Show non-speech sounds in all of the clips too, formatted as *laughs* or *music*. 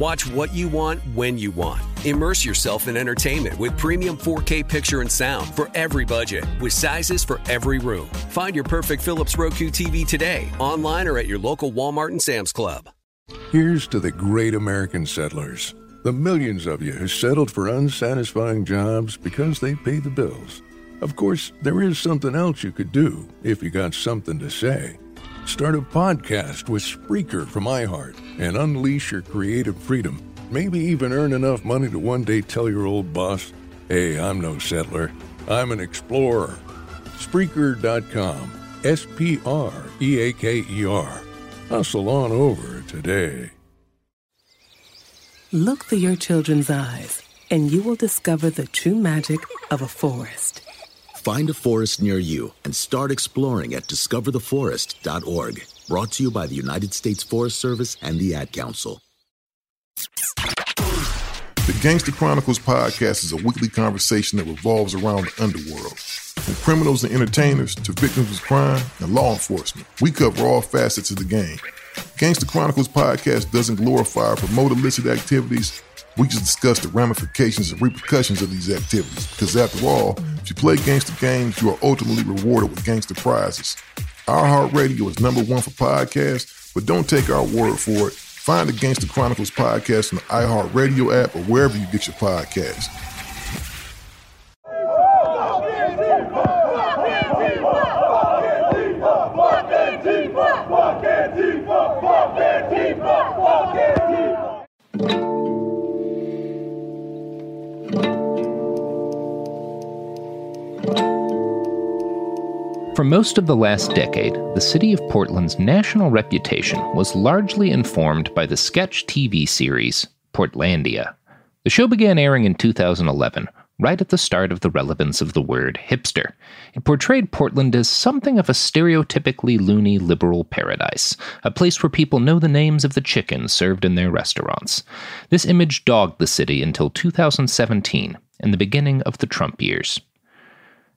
Watch what you want when you want. Immerse yourself in entertainment with premium 4K picture and sound for every budget, with sizes for every room. Find your perfect Philips Roku TV today, online or at your local Walmart and Sam's Club. Here's to the great American settlers, the millions of you who settled for unsatisfying jobs because they pay the bills. Of course, there is something else you could do if you got something to say. Start a podcast with Spreaker from iHeart and unleash your creative freedom. Maybe even earn enough money to one day tell your old boss, hey, I'm no settler, I'm an explorer. Spreaker.com. S P R E A K E R. Hustle on over today. Look through your children's eyes, and you will discover the true magic of a forest. Find a forest near you and start exploring at discovertheforest.org. Brought to you by the United States Forest Service and the Ad Council. The Gangster Chronicles podcast is a weekly conversation that revolves around the underworld. From criminals and entertainers to victims of crime and law enforcement, we cover all facets of the game. Gangster Chronicles podcast doesn't glorify or promote illicit activities. We just discussed the ramifications and repercussions of these activities. Because after all, if you play gangster games, you are ultimately rewarded with gangster prizes. iHeartRadio is number one for podcasts, but don't take our word for it. Find the Gangster Chronicles podcast on the iHeartRadio app or wherever you get your podcasts. For most of the last decade, the city of Portland's national reputation was largely informed by the sketch TV series Portlandia. The show began airing in 2011, right at the start of the relevance of the word hipster. It portrayed Portland as something of a stereotypically loony liberal paradise, a place where people know the names of the chickens served in their restaurants. This image dogged the city until 2017 and the beginning of the Trump years.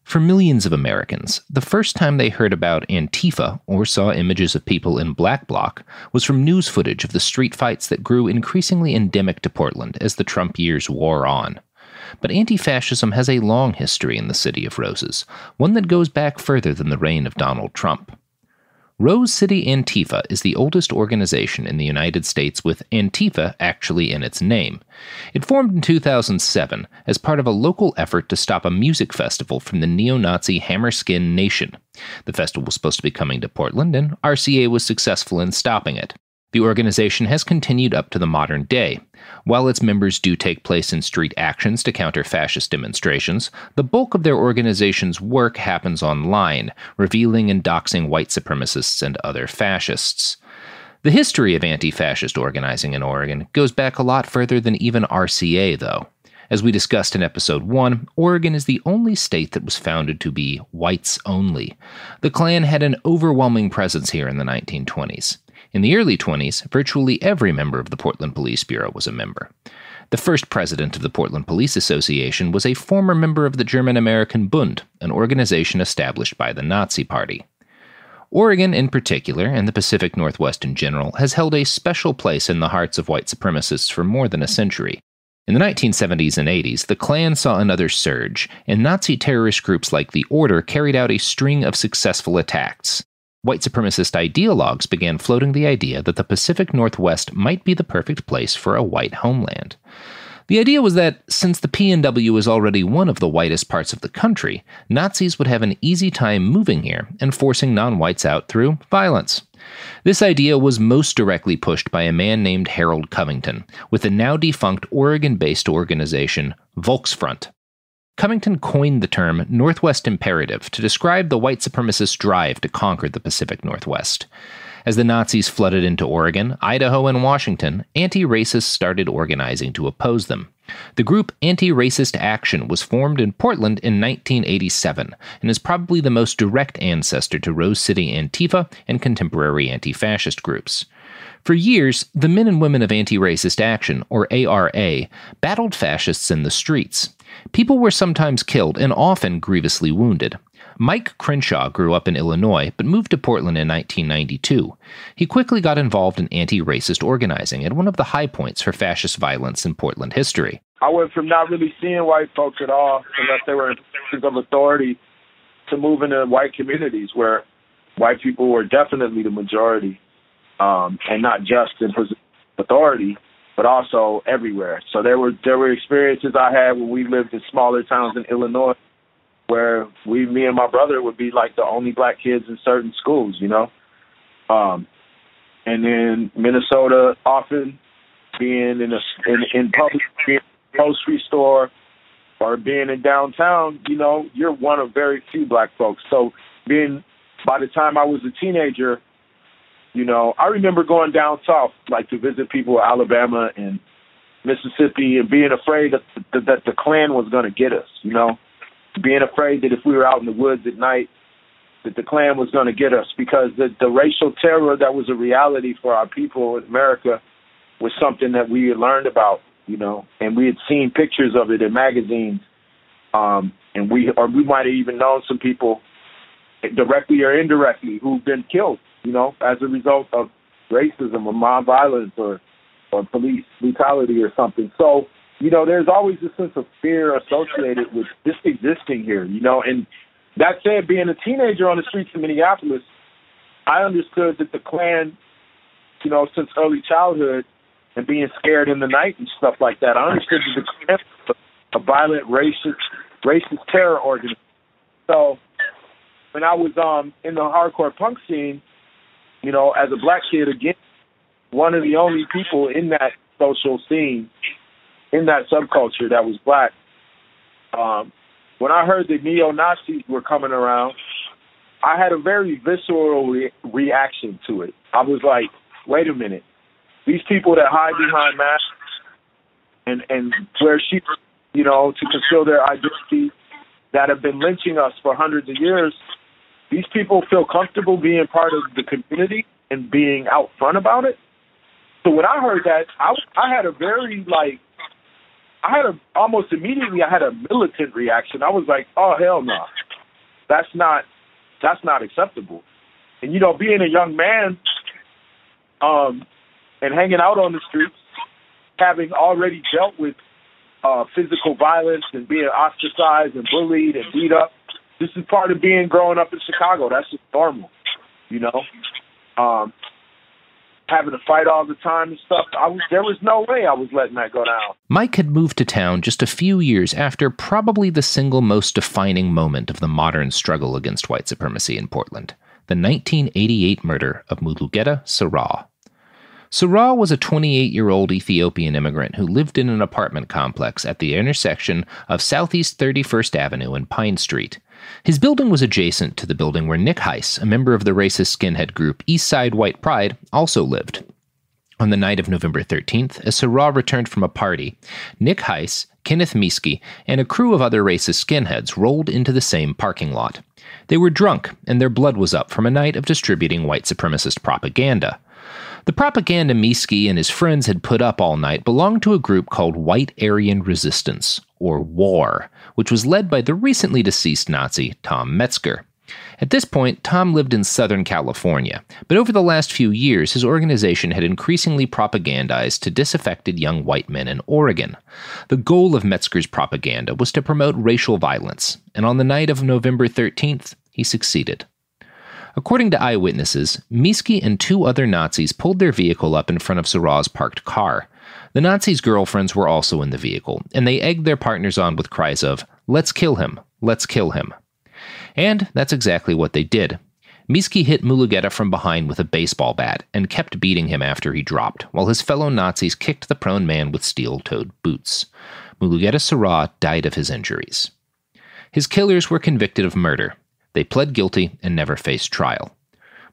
For millions of Americans, the first time they heard about Antifa or saw images of people in black bloc was from news footage of the street fights that grew increasingly endemic to Portland as the Trump years wore on. But anti fascism has a long history in the City of Roses, one that goes back further than the reign of Donald Trump. Rose City Antifa is the oldest organization in the United States with Antifa actually in its name. It formed in 2007 as part of a local effort to stop a music festival from the neo Nazi Hammerskin Nation. The festival was supposed to be coming to Portland, and RCA was successful in stopping it. The organization has continued up to the modern day. While its members do take place in street actions to counter fascist demonstrations, the bulk of their organization's work happens online, revealing and doxing white supremacists and other fascists. The history of anti fascist organizing in Oregon goes back a lot further than even RCA, though. As we discussed in episode 1, Oregon is the only state that was founded to be whites only. The Klan had an overwhelming presence here in the 1920s. In the early 20s, virtually every member of the Portland Police Bureau was a member. The first president of the Portland Police Association was a former member of the German American Bund, an organization established by the Nazi Party. Oregon, in particular, and the Pacific Northwest in general, has held a special place in the hearts of white supremacists for more than a century. In the 1970s and 80s, the Klan saw another surge, and Nazi terrorist groups like the Order carried out a string of successful attacks. White supremacist ideologues began floating the idea that the Pacific Northwest might be the perfect place for a white homeland. The idea was that since the PNW was already one of the whitest parts of the country, Nazis would have an easy time moving here and forcing non whites out through violence. This idea was most directly pushed by a man named Harold Covington with the now defunct Oregon based organization Volksfront. Covington coined the term Northwest Imperative to describe the white supremacist drive to conquer the Pacific Northwest. As the Nazis flooded into Oregon, Idaho, and Washington, anti racists started organizing to oppose them. The group Anti Racist Action was formed in Portland in 1987 and is probably the most direct ancestor to Rose City Antifa and contemporary anti fascist groups. For years, the men and women of Anti Racist Action, or ARA, battled fascists in the streets. People were sometimes killed and often grievously wounded. Mike Crenshaw grew up in Illinois but moved to Portland in 1992. He quickly got involved in anti racist organizing at one of the high points for fascist violence in Portland history. I went from not really seeing white folks at all, unless they were in positions of authority, to moving to white communities where white people were definitely the majority, um, and not just in positions of authority, but also everywhere. So there were there were experiences I had when we lived in smaller towns in Illinois where we, me and my brother, would be like the only black kids in certain schools, you know. Um, and then Minnesota, often being in a in, in public being in a grocery store or being in downtown, you know, you're one of very few black folks. So being by the time I was a teenager, you know, I remember going down south like to visit people in Alabama and Mississippi and being afraid that that, that the Klan was going to get us, you know being afraid that if we were out in the woods at night, that the Klan was going to get us because the, the racial terror that was a reality for our people in America was something that we had learned about, you know, and we had seen pictures of it in magazines. Um, and we, or we might have even known some people directly or indirectly who've been killed, you know, as a result of racism or mob violence or, or police brutality or something. So, you know, there's always a sense of fear associated with just existing here, you know. And that said, being a teenager on the streets of Minneapolis, I understood that the Klan, you know, since early childhood and being scared in the night and stuff like that, I understood that the Klan was a violent racist, racist terror organization. So when I was um in the hardcore punk scene, you know, as a black kid again, one of the only people in that social scene in that subculture that was black. Um, when I heard the neo Nazis were coming around, I had a very visceral re- reaction to it. I was like, wait a minute, these people that hide behind masks and and wear sheep, you know, to conceal their identity, that have been lynching us for hundreds of years. These people feel comfortable being part of the community and being out front about it. So when I heard that, I I had a very like I had a almost immediately I had a militant reaction. I was like, "Oh hell no, that's not that's not acceptable." And you know, being a young man, um, and hanging out on the streets, having already dealt with uh, physical violence and being ostracized and bullied and beat up, this is part of being growing up in Chicago. That's just normal, you know. Um, having to fight all the time and stuff. I was there was no way I was letting that go down. Mike had moved to town just a few years after probably the single most defining moment of the modern struggle against white supremacy in Portland, the 1988 murder of Mulugeta Seraw. Sarah was a 28 year old Ethiopian immigrant who lived in an apartment complex at the intersection of Southeast 31st Avenue and Pine Street. His building was adjacent to the building where Nick Heiss, a member of the racist skinhead group Eastside White Pride, also lived. On the night of November 13th, as Seraw returned from a party, Nick Heiss, Kenneth Mieske, and a crew of other racist skinheads rolled into the same parking lot. They were drunk, and their blood was up from a night of distributing white supremacist propaganda. The propaganda Mieske and his friends had put up all night belonged to a group called White Aryan Resistance, or WAR, which was led by the recently deceased Nazi Tom Metzger. At this point, Tom lived in Southern California, but over the last few years, his organization had increasingly propagandized to disaffected young white men in Oregon. The goal of Metzger's propaganda was to promote racial violence, and on the night of November 13th, he succeeded. According to eyewitnesses, Mieske and two other Nazis pulled their vehicle up in front of Seraw's parked car. The Nazis' girlfriends were also in the vehicle, and they egged their partners on with cries of, Let's kill him! Let's kill him! And that's exactly what they did. Mieske hit Mulugeta from behind with a baseball bat and kept beating him after he dropped, while his fellow Nazis kicked the prone man with steel toed boots. Mulugeta Seraw died of his injuries. His killers were convicted of murder. They pled guilty and never faced trial.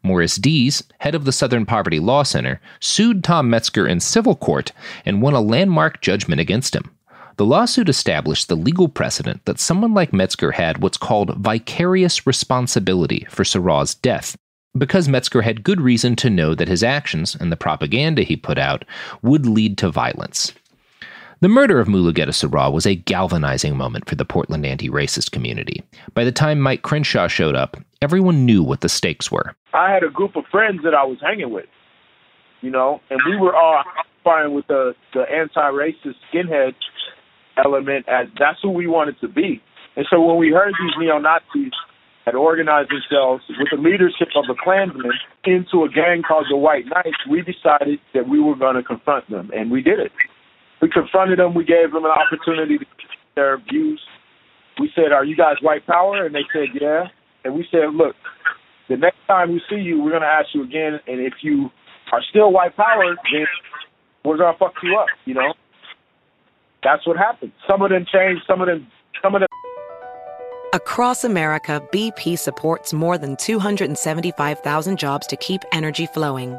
Morris Dees, head of the Southern Poverty Law Center, sued Tom Metzger in civil court and won a landmark judgment against him. The lawsuit established the legal precedent that someone like Metzger had what's called vicarious responsibility for Seraw's death, because Metzger had good reason to know that his actions and the propaganda he put out would lead to violence. The murder of Mulugeta Seraw was a galvanizing moment for the Portland anti racist community. By the time Mike Crenshaw showed up, everyone knew what the stakes were. I had a group of friends that I was hanging with, you know, and we were all fighting with the, the anti racist skinhead element as that's who we wanted to be. And so when we heard these neo Nazis had organized themselves with the leadership of the Klansmen into a gang called the White Knights, we decided that we were going to confront them, and we did it. We confronted them. We gave them an opportunity to their views. We said, "Are you guys white power?" And they said, "Yeah." And we said, "Look, the next time we see you, we're going to ask you again, and if you are still white power, then we're going to fuck you up." You know, that's what happened. Some of them changed. Some of them. Some of them. Across America, BP supports more than 275,000 jobs to keep energy flowing.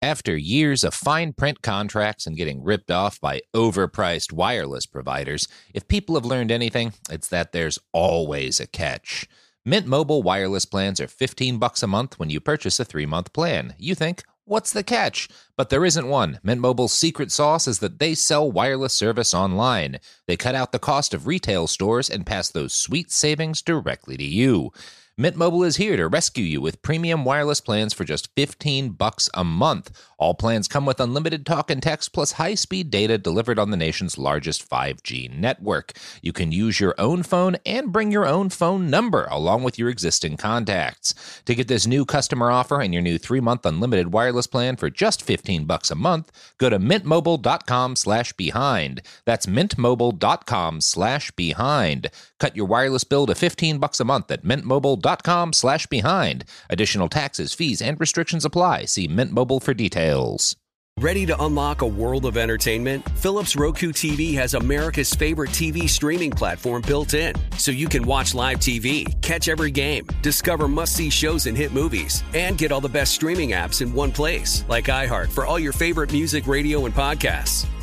After years of fine print contracts and getting ripped off by overpriced wireless providers, if people have learned anything, it's that there's always a catch. Mint Mobile wireless plans are 15 bucks a month when you purchase a 3-month plan. You think, What's the catch? But there isn't one. Mint Mobile's secret sauce is that they sell wireless service online. They cut out the cost of retail stores and pass those sweet savings directly to you. Mint Mobile is here to rescue you with premium wireless plans for just 15 bucks a month. All plans come with unlimited talk and text plus high-speed data delivered on the nation's largest 5G network. You can use your own phone and bring your own phone number along with your existing contacts. To get this new customer offer and your new 3-month unlimited wireless plan for just 15 bucks a month, go to mintmobile.com/behind. That's mintmobile.com/behind. Cut your wireless bill to 15 bucks a month at mintmobile.com slash behind. Additional taxes, fees, and restrictions apply. See Mint Mobile for details. Ready to unlock a world of entertainment? Philips Roku TV has America's favorite TV streaming platform built in, so you can watch live TV, catch every game, discover must see shows and hit movies, and get all the best streaming apps in one place, like iHeart for all your favorite music, radio, and podcasts.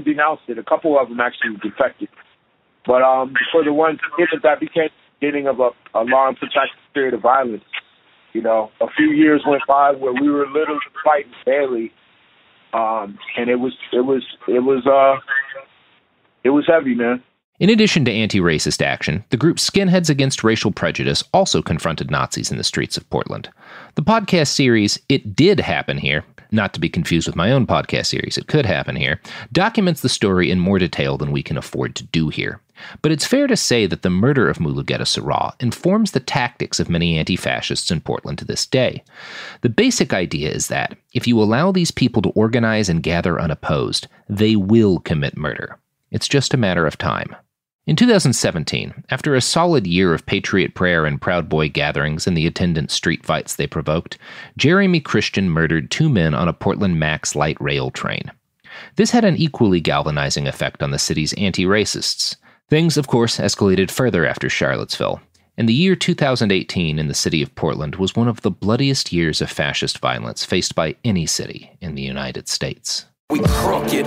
denounced it. A couple of them actually defected. But um, for the ones that became the beginning of a, a long, protracted period of violence, you know, a few years went by where we were literally fighting daily, um, and it was it was it was uh it was heavy, man. In addition to anti racist action, the group Skinheads Against Racial Prejudice also confronted Nazis in the streets of Portland. The podcast series It Did Happen Here, not to be confused with my own podcast series, It Could Happen Here, documents the story in more detail than we can afford to do here. But it's fair to say that the murder of Mulugeta Seraw informs the tactics of many anti fascists in Portland to this day. The basic idea is that if you allow these people to organize and gather unopposed, they will commit murder. It's just a matter of time. In 2017, after a solid year of Patriot Prayer and Proud Boy gatherings and the attendant street fights they provoked, Jeremy Christian murdered two men on a Portland Max light rail train. This had an equally galvanizing effect on the city's anti racists. Things, of course, escalated further after Charlottesville, and the year 2018 in the city of Portland was one of the bloodiest years of fascist violence faced by any city in the United States. We crooked.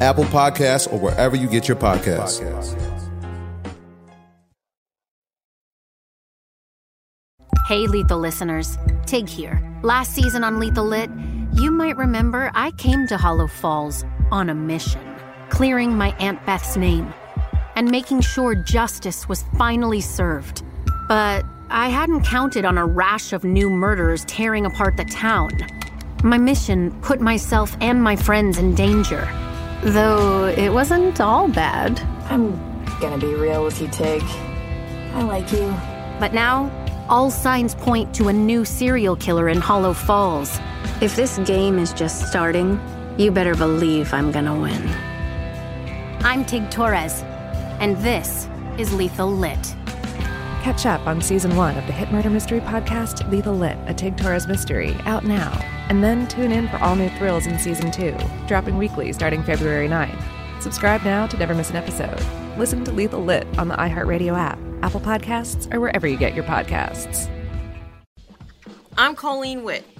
Apple Podcasts, or wherever you get your podcasts. Hey, Lethal listeners. Tig here. Last season on Lethal Lit, you might remember I came to Hollow Falls on a mission, clearing my Aunt Beth's name and making sure justice was finally served. But I hadn't counted on a rash of new murders tearing apart the town. My mission put myself and my friends in danger. Though it wasn't all bad. I'm gonna be real with you, Tig. I like you. But now, all signs point to a new serial killer in Hollow Falls. If this game is just starting, you better believe I'm gonna win. I'm Tig Torres, and this is Lethal Lit. Catch up on season one of the hit murder mystery podcast Lethal Lit, a Tig Torres mystery, out now. And then tune in for all new thrills in season two, dropping weekly starting February 9th. Subscribe now to never miss an episode. Listen to Lethal Lit on the iHeartRadio app, Apple Podcasts, or wherever you get your podcasts. I'm Colleen Witt.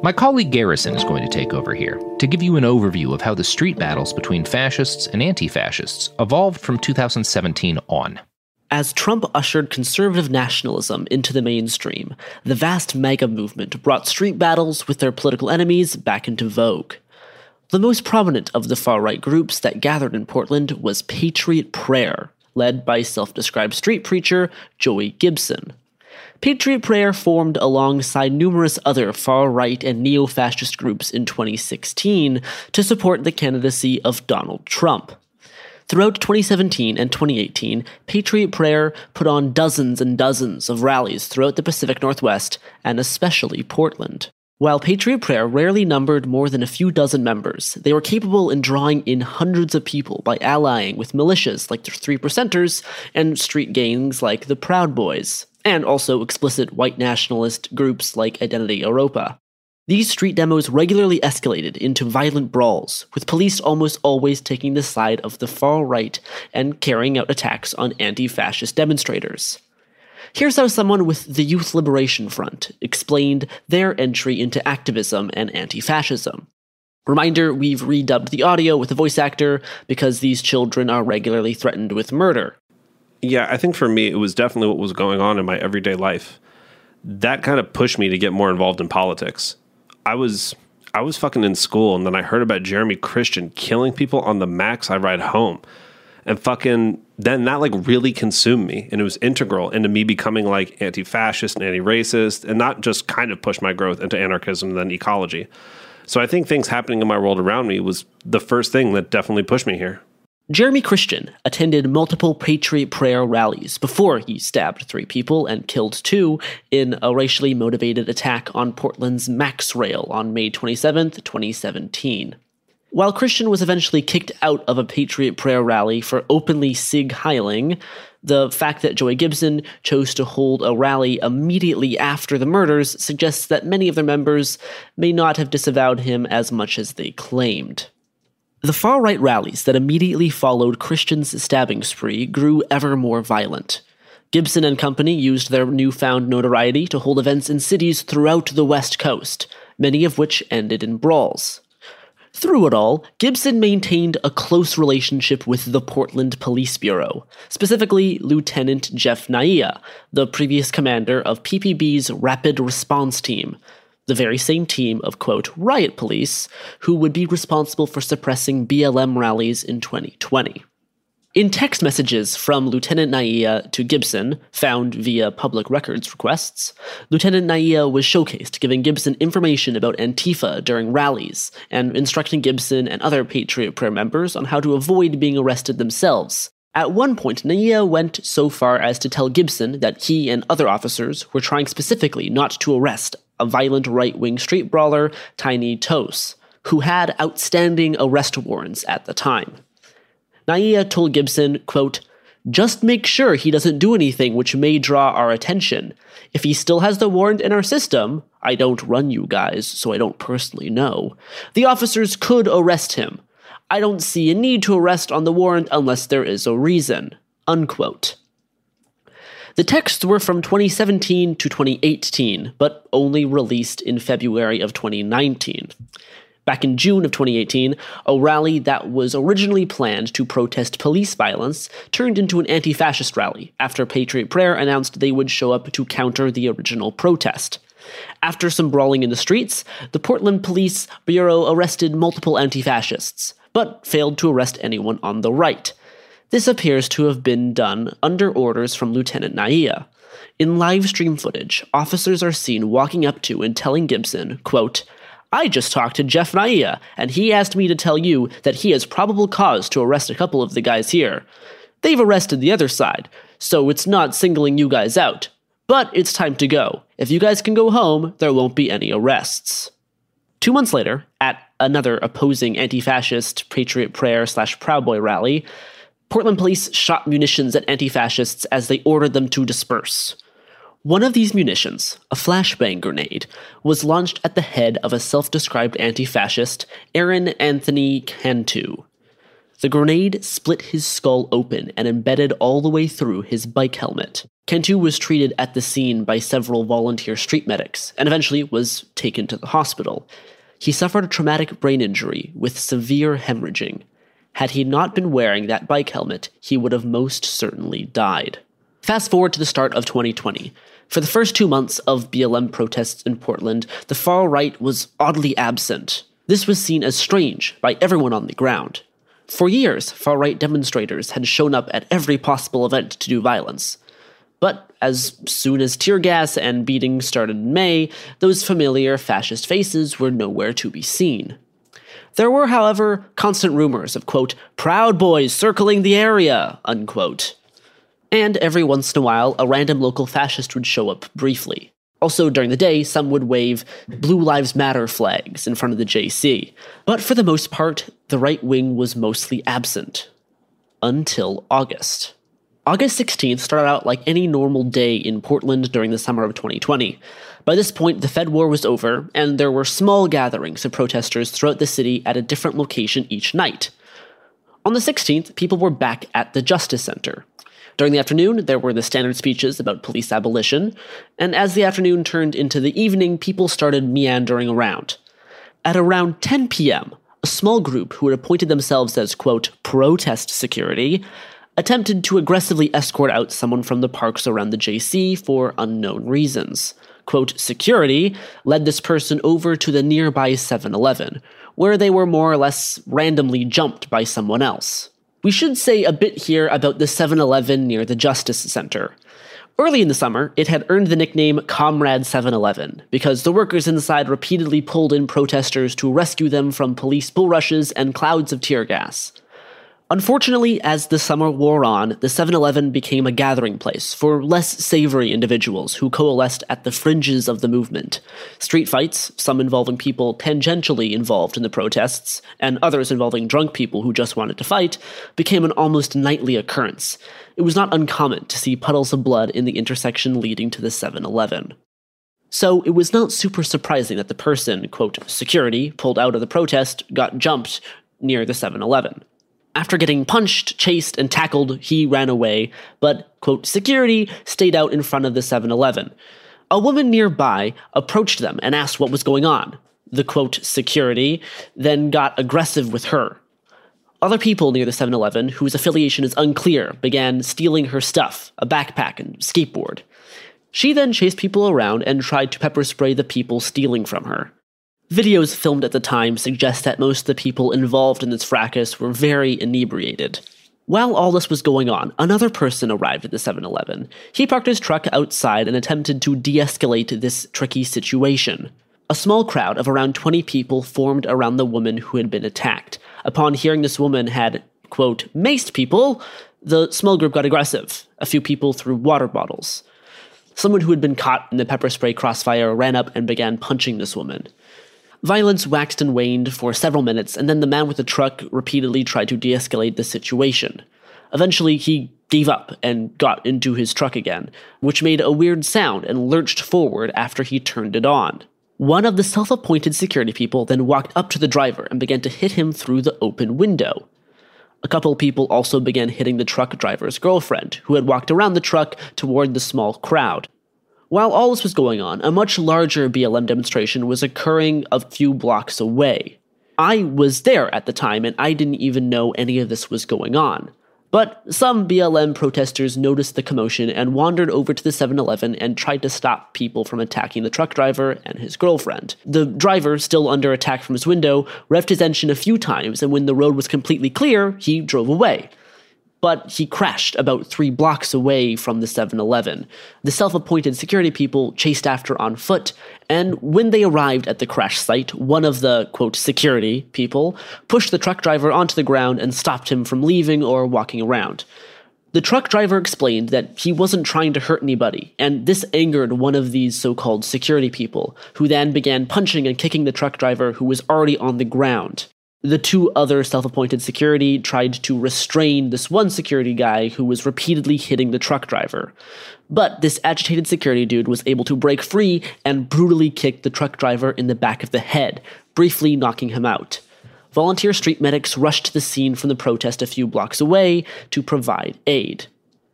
My colleague Garrison is going to take over here to give you an overview of how the street battles between fascists and anti fascists evolved from 2017 on. As Trump ushered conservative nationalism into the mainstream, the vast MAGA movement brought street battles with their political enemies back into vogue. The most prominent of the far right groups that gathered in Portland was Patriot Prayer, led by self described street preacher Joey Gibson. Patriot Prayer formed alongside numerous other far right and neo fascist groups in 2016 to support the candidacy of Donald Trump. Throughout 2017 and 2018, Patriot Prayer put on dozens and dozens of rallies throughout the Pacific Northwest and especially Portland. While Patriot Prayer rarely numbered more than a few dozen members, they were capable in drawing in hundreds of people by allying with militias like the Three Percenters and street gangs like the Proud Boys, and also explicit white nationalist groups like Identity Europa. These street demos regularly escalated into violent brawls, with police almost always taking the side of the far right and carrying out attacks on anti fascist demonstrators. Here's how someone with the Youth Liberation Front explained their entry into activism and anti fascism. Reminder we've redubbed the audio with a voice actor because these children are regularly threatened with murder. Yeah, I think for me, it was definitely what was going on in my everyday life. That kind of pushed me to get more involved in politics. I was I was fucking in school and then I heard about Jeremy Christian killing people on the max I ride home and fucking then that like really consumed me and it was integral into me becoming like anti-fascist and anti-racist and not just kind of push my growth into anarchism and then ecology so i think things happening in my world around me was the first thing that definitely pushed me here Jeremy Christian attended multiple Patriot Prayer rallies before he stabbed three people and killed two in a racially motivated attack on Portland's Max Rail on May 27, 2017. While Christian was eventually kicked out of a Patriot Prayer rally for openly sig heiling, the fact that Joey Gibson chose to hold a rally immediately after the murders suggests that many of their members may not have disavowed him as much as they claimed. The far right rallies that immediately followed Christian's stabbing spree grew ever more violent. Gibson and company used their newfound notoriety to hold events in cities throughout the West Coast, many of which ended in brawls. Through it all, Gibson maintained a close relationship with the Portland Police Bureau, specifically Lieutenant Jeff Niiya, the previous commander of PPB's Rapid Response Team, the very same team of, quote, riot police who would be responsible for suppressing BLM rallies in 2020. In text messages from Lieutenant Niiya to Gibson, found via public records requests, Lieutenant Niiya was showcased giving Gibson information about Antifa during rallies and instructing Gibson and other Patriot Prayer members on how to avoid being arrested themselves. At one point, Niiya went so far as to tell Gibson that he and other officers were trying specifically not to arrest a violent right wing street brawler, Tiny Toese, who had outstanding arrest warrants at the time. Niiya told Gibson, quote, just make sure he doesn't do anything which may draw our attention. If he still has the warrant in our system, I don't run you guys, so I don't personally know, the officers could arrest him. I don't see a need to arrest on the warrant unless there is a reason. Unquote. The texts were from 2017 to 2018, but only released in February of 2019. Back in June of 2018, a rally that was originally planned to protest police violence turned into an anti fascist rally after Patriot Prayer announced they would show up to counter the original protest. After some brawling in the streets, the Portland Police Bureau arrested multiple anti fascists, but failed to arrest anyone on the right. This appears to have been done under orders from Lieutenant Niiya. In live stream footage, officers are seen walking up to and telling Gibson, quote, I just talked to Jeff Niiya, and he asked me to tell you that he has probable cause to arrest a couple of the guys here. They've arrested the other side, so it's not singling you guys out. But it's time to go. If you guys can go home, there won't be any arrests. Two months later, at another opposing anti fascist Patriot Prayer slash Proud Boy rally, Portland police shot munitions at anti fascists as they ordered them to disperse. One of these munitions, a flashbang grenade, was launched at the head of a self described anti fascist, Aaron Anthony Cantu. The grenade split his skull open and embedded all the way through his bike helmet. Cantu was treated at the scene by several volunteer street medics and eventually was taken to the hospital. He suffered a traumatic brain injury with severe hemorrhaging. Had he not been wearing that bike helmet, he would have most certainly died. Fast forward to the start of 2020. For the first two months of BLM protests in Portland, the far right was oddly absent. This was seen as strange by everyone on the ground. For years, far right demonstrators had shown up at every possible event to do violence. But as soon as tear gas and beatings started in May, those familiar fascist faces were nowhere to be seen. There were, however, constant rumors of, quote, Proud Boys circling the area, unquote. And every once in a while, a random local fascist would show up briefly. Also, during the day, some would wave Blue Lives Matter flags in front of the JC. But for the most part, the right wing was mostly absent. Until August. August 16th started out like any normal day in Portland during the summer of 2020. By this point, the Fed war was over, and there were small gatherings of protesters throughout the city at a different location each night. On the 16th, people were back at the Justice Center, during the afternoon, there were the standard speeches about police abolition, and as the afternoon turned into the evening, people started meandering around. At around 10 p.m., a small group who had appointed themselves as, quote, protest security attempted to aggressively escort out someone from the parks around the JC for unknown reasons. Quote, security led this person over to the nearby 7 Eleven, where they were more or less randomly jumped by someone else. We should say a bit here about the 7 Eleven near the Justice Center. Early in the summer, it had earned the nickname Comrade 7 Eleven because the workers inside repeatedly pulled in protesters to rescue them from police bull rushes and clouds of tear gas. Unfortunately, as the summer wore on, the 7 Eleven became a gathering place for less savory individuals who coalesced at the fringes of the movement. Street fights, some involving people tangentially involved in the protests, and others involving drunk people who just wanted to fight, became an almost nightly occurrence. It was not uncommon to see puddles of blood in the intersection leading to the 7 Eleven. So it was not super surprising that the person, quote, security, pulled out of the protest, got jumped near the 7 Eleven. After getting punched, chased, and tackled, he ran away, but, quote, security stayed out in front of the 7 Eleven. A woman nearby approached them and asked what was going on. The, quote, security then got aggressive with her. Other people near the 7 Eleven, whose affiliation is unclear, began stealing her stuff a backpack and skateboard. She then chased people around and tried to pepper spray the people stealing from her. Videos filmed at the time suggest that most of the people involved in this fracas were very inebriated. While all this was going on, another person arrived at the 7 Eleven. He parked his truck outside and attempted to de escalate this tricky situation. A small crowd of around 20 people formed around the woman who had been attacked. Upon hearing this woman had, quote, maced people, the small group got aggressive. A few people threw water bottles. Someone who had been caught in the pepper spray crossfire ran up and began punching this woman. Violence waxed and waned for several minutes, and then the man with the truck repeatedly tried to de escalate the situation. Eventually, he gave up and got into his truck again, which made a weird sound and lurched forward after he turned it on. One of the self appointed security people then walked up to the driver and began to hit him through the open window. A couple people also began hitting the truck driver's girlfriend, who had walked around the truck toward the small crowd. While all this was going on, a much larger BLM demonstration was occurring a few blocks away. I was there at the time and I didn't even know any of this was going on. But some BLM protesters noticed the commotion and wandered over to the 7 Eleven and tried to stop people from attacking the truck driver and his girlfriend. The driver, still under attack from his window, revved his engine a few times, and when the road was completely clear, he drove away but he crashed about three blocks away from the 7 Eleven. The self appointed security people chased after on foot, and when they arrived at the crash site, one of the, quote, security people pushed the truck driver onto the ground and stopped him from leaving or walking around. The truck driver explained that he wasn't trying to hurt anybody, and this angered one of these so called security people, who then began punching and kicking the truck driver who was already on the ground. The two other self appointed security tried to restrain this one security guy who was repeatedly hitting the truck driver. But this agitated security dude was able to break free and brutally kick the truck driver in the back of the head, briefly knocking him out. Volunteer street medics rushed to the scene from the protest a few blocks away to provide aid.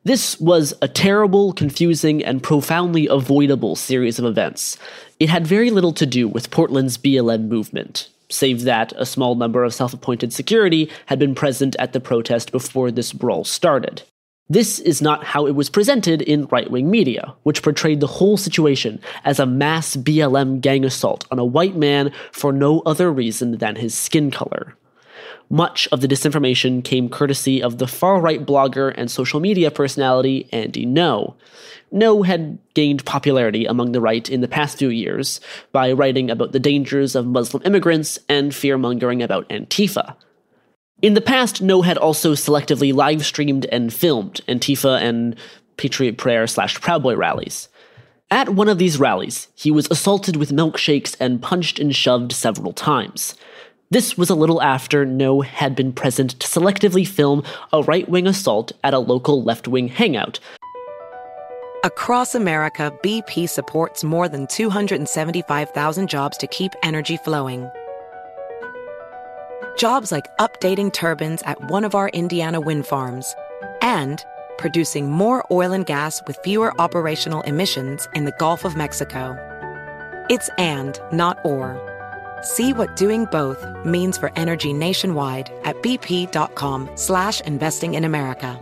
This was a terrible, confusing, and profoundly avoidable series of events. It had very little to do with Portland's BLM movement save that a small number of self appointed security had been present at the protest before this brawl started. This is not how it was presented in right wing media, which portrayed the whole situation as a mass BLM gang assault on a white man for no other reason than his skin color. Much of the disinformation came courtesy of the far right blogger and social media personality Andy Ngo. Ngo had gained popularity among the right in the past few years by writing about the dangers of Muslim immigrants and fear mongering about Antifa. In the past, Ngo had also selectively live streamed and filmed Antifa and Patriot Prayer slash Proud Boy rallies. At one of these rallies, he was assaulted with milkshakes and punched and shoved several times. This was a little after Ngo had been present to selectively film a right wing assault at a local left wing hangout. Across America, BP supports more than 275,000 jobs to keep energy flowing. Jobs like updating turbines at one of our Indiana wind farms and producing more oil and gas with fewer operational emissions in the Gulf of Mexico. It's and, not or. See what doing both means for energy nationwide at bp.com slash investing in America.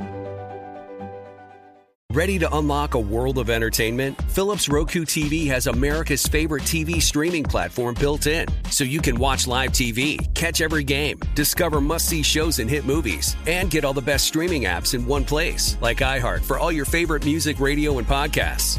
Ready to unlock a world of entertainment? Philips Roku TV has America's favorite TV streaming platform built in. So you can watch live TV, catch every game, discover must see shows and hit movies, and get all the best streaming apps in one place, like iHeart for all your favorite music, radio, and podcasts.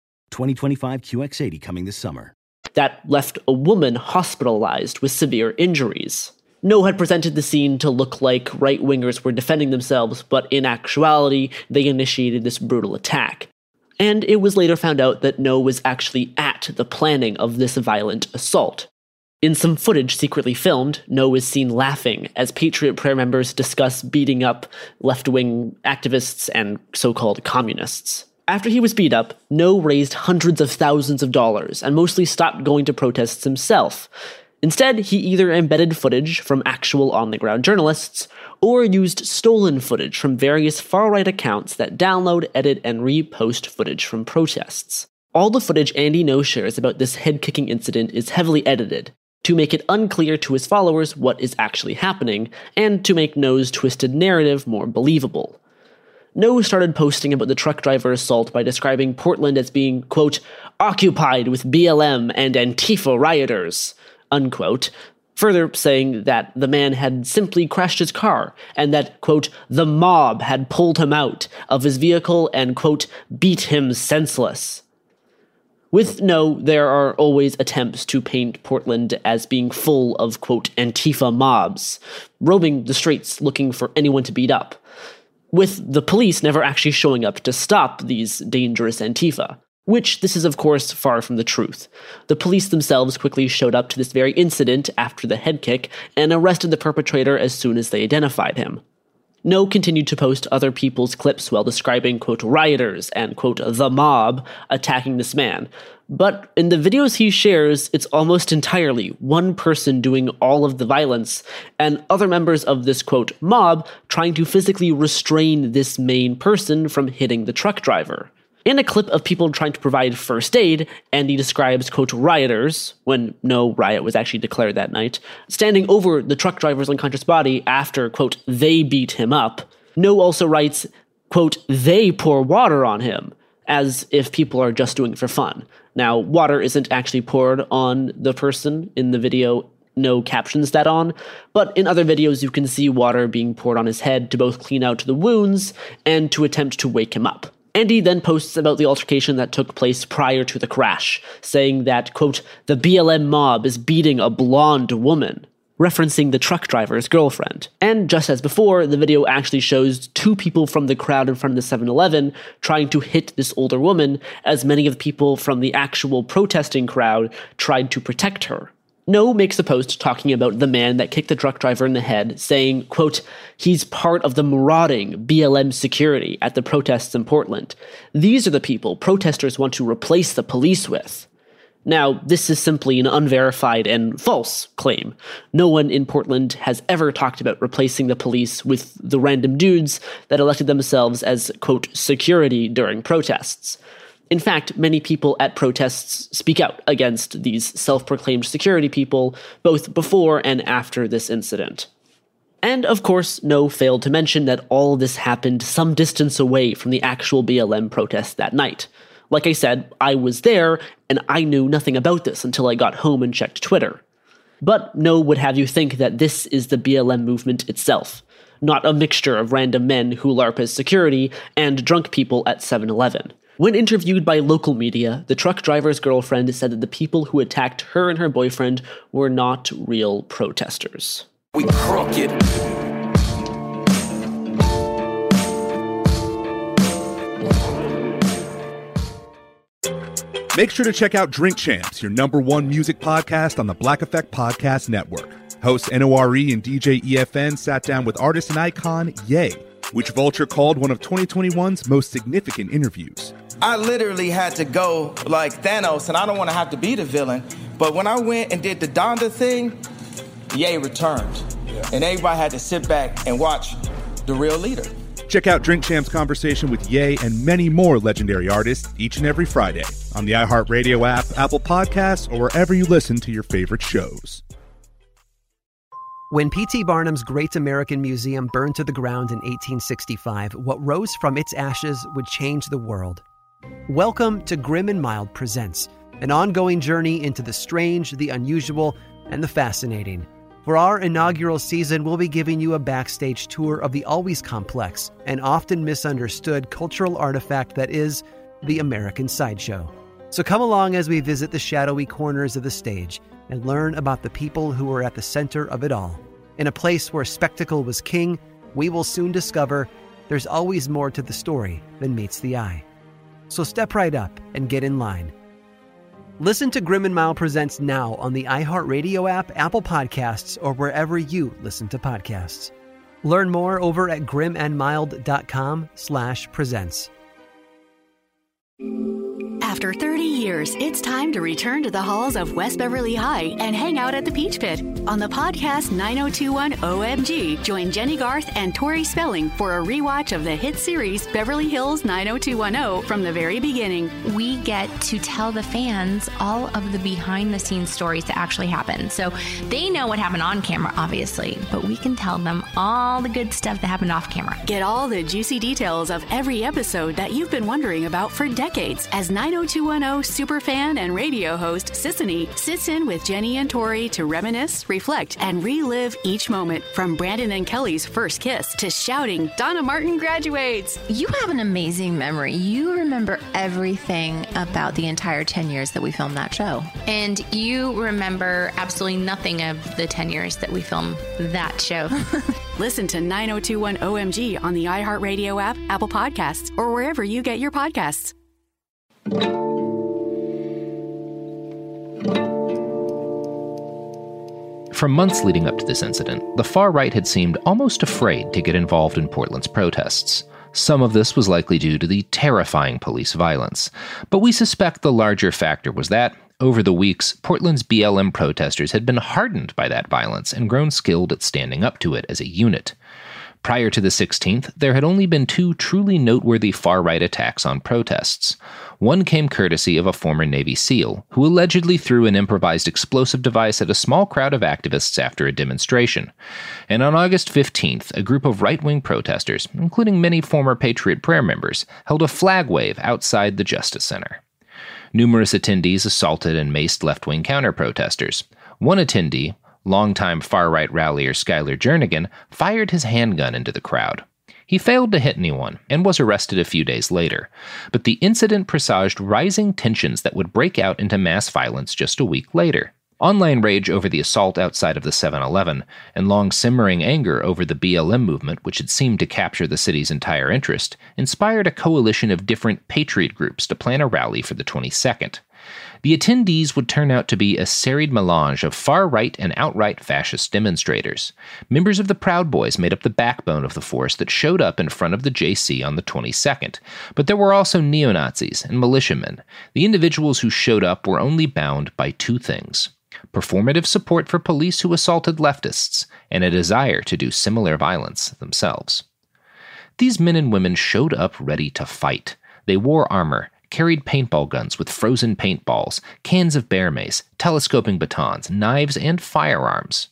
2025 QX80 coming this summer. That left a woman hospitalized with severe injuries. Ngo had presented the scene to look like right wingers were defending themselves, but in actuality, they initiated this brutal attack. And it was later found out that Ngo was actually at the planning of this violent assault. In some footage secretly filmed, Ngo is seen laughing as Patriot Prayer members discuss beating up left wing activists and so called communists. After he was beat up, Ngo raised hundreds of thousands of dollars and mostly stopped going to protests himself. Instead, he either embedded footage from actual on the ground journalists or used stolen footage from various far right accounts that download, edit, and repost footage from protests. All the footage Andy Ngo shares about this head kicking incident is heavily edited to make it unclear to his followers what is actually happening and to make Ngo's twisted narrative more believable. Ngo started posting about the truck driver assault by describing Portland as being, quote, occupied with BLM and Antifa rioters, unquote, further saying that the man had simply crashed his car and that, quote, the mob had pulled him out of his vehicle and, quote, beat him senseless. With Ngo, there are always attempts to paint Portland as being full of, quote, Antifa mobs, roaming the streets looking for anyone to beat up, with the police never actually showing up to stop these dangerous Antifa. Which this is, of course, far from the truth. The police themselves quickly showed up to this very incident after the head kick and arrested the perpetrator as soon as they identified him. Ngo continued to post other people's clips while describing, quote, rioters and, quote, the mob attacking this man, But in the videos he shares, it's almost entirely one person doing all of the violence, and other members of this quote mob trying to physically restrain this main person from hitting the truck driver. In a clip of people trying to provide first aid, Andy describes, quote, rioters, when no riot was actually declared that night, standing over the truck driver's unconscious body after, quote, they beat him up. Ngo also writes, quote, they pour water on him, as if people are just doing it for fun. Now, water isn't actually poured on the person in the video, Ngo captions that on, but in other videos you can see water being poured on his head to both clean out the wounds and to attempt to wake him up. Andy then posts about the altercation that took place prior to the crash, saying that, quote, the BLM mob is beating a blonde woman, referencing the truck driver's girlfriend. And just as before, the video actually shows two people from the crowd in front of the 7 Eleven trying to hit this older woman, as many of the people from the actual protesting crowd tried to protect her. Ngo makes a post talking about the man that kicked the truck driver in the head, saying, quote, he's part of the marauding BLM security at the protests in Portland. These are the people protesters want to replace the police with. Now, this is simply an unverified and false claim. No one in Portland has ever talked about replacing the police with the random dudes that elected themselves as, quote, security during protests. In fact, many people at protests speak out against these self proclaimed security people, both before and after this incident. And of course, Ngo failed to mention that all this happened some distance away from the actual BLM protest that night. Like I said, I was there, and I knew nothing about this until I got home and checked Twitter. But Ngo would have you think that this is the BLM movement itself, not a mixture of random men who LARP as security and drunk people at 7 Eleven. When interviewed by local media, the truck driver's girlfriend said that the people who attacked her and her boyfriend were not real protesters. We crooked. Make sure to check out Drink Champs, your number one music podcast on the Black Effect Podcast Network. Host NORE and DJ EFN sat down with artist and icon Ye, which Vulture called one of 2021's most significant interviews. I literally had to go like Thanos, and I don't want to have to be the villain. But when I went and did the Donda thing, Ye returned. And everybody had to sit back and watch the real leader. Check out Drink Champs' conversation with Ye and many more legendary artists each and every Friday on the iHeartRadio app, Apple Podcasts, or wherever you listen to your favorite shows. When P.T. Barnum's Great American Museum burned to the ground in 1865, what rose from its ashes would change the world. Welcome to Grim and Mild Presents, an ongoing journey into the strange, the unusual, and the fascinating. For our inaugural season, we'll be giving you a backstage tour of the always complex and often misunderstood cultural artifact that is the American Sideshow. So come along as we visit the shadowy corners of the stage and learn about the people who were at the center of it all. In a place where spectacle was king, we will soon discover there's always more to the story than meets the eye. So step right up and get in line. Listen to Grim and Mild Presents now on the iHeartRadio app, Apple Podcasts, or wherever you listen to podcasts. Learn more over at grimandmild.com slash presents. After 30 years, it's time to return to the halls of West Beverly High and hang out at the Peach Pit. On the podcast 9021 OMG, join Jennie Garth and Tori Spelling for a rewatch of the hit series Beverly Hills 90210 from the very beginning. We get to tell the fans all of the behind the scenes stories that actually happened. So they know what happened on camera, obviously, but we can tell them all the good stuff that happened off camera. Get all the juicy details of every episode that you've been wondering about for decades as 90210 superfan and radio host Sisanie sits in with Jenny and Tori to reminisce, reflect, and relive each moment from Brandon and Kelly's first kiss to shouting, Donna Martin graduates. You have an amazing memory. You remember everything about the entire 10 years that we filmed that show. And you remember absolutely nothing of the 10 years that we filmed that show. *laughs* Listen to 9021 OMG on the iHeartRadio app, Apple Podcasts, or wherever you get your podcasts. For months leading up to this incident, the far right had seemed almost afraid to get involved in Portland's protests. Some of this was likely due to the terrifying police violence, but we suspect the larger factor was that, over the weeks, Portland's BLM protesters had been hardened by that violence and grown skilled at standing up to it as a unit. Prior to the 16th, there had only been two truly noteworthy far right attacks on protests. One came courtesy of a former Navy SEAL, who allegedly threw an improvised explosive device at a small crowd of activists after a demonstration. And on August 15th, a group of right wing protesters, including many former Patriot Prayer members, held a flag wave outside the Justice Center. Numerous attendees assaulted and maced left wing counter protesters. One attendee, longtime far right rallier Skyler Jernigan fired his handgun into the crowd. He failed to hit anyone and was arrested a few days later, but the incident presaged rising tensions that would break out into mass violence just a week later. Online rage over the assault outside of the 7 Eleven, and long simmering anger over the BLM movement, which had seemed to capture the city's entire interest, inspired a coalition of different patriot groups to plan a rally for the 22nd. The attendees would turn out to be a serried melange of far right and outright fascist demonstrators. Members of the Proud Boys made up the backbone of the force that showed up in front of the JC on the 22nd, but there were also neo Nazis and militiamen. The individuals who showed up were only bound by two things performative support for police who assaulted leftists, and a desire to do similar violence themselves. These men and women showed up ready to fight. They wore armor, carried paintball guns with frozen paintballs, cans of bear mace, telescoping batons, knives, and firearms.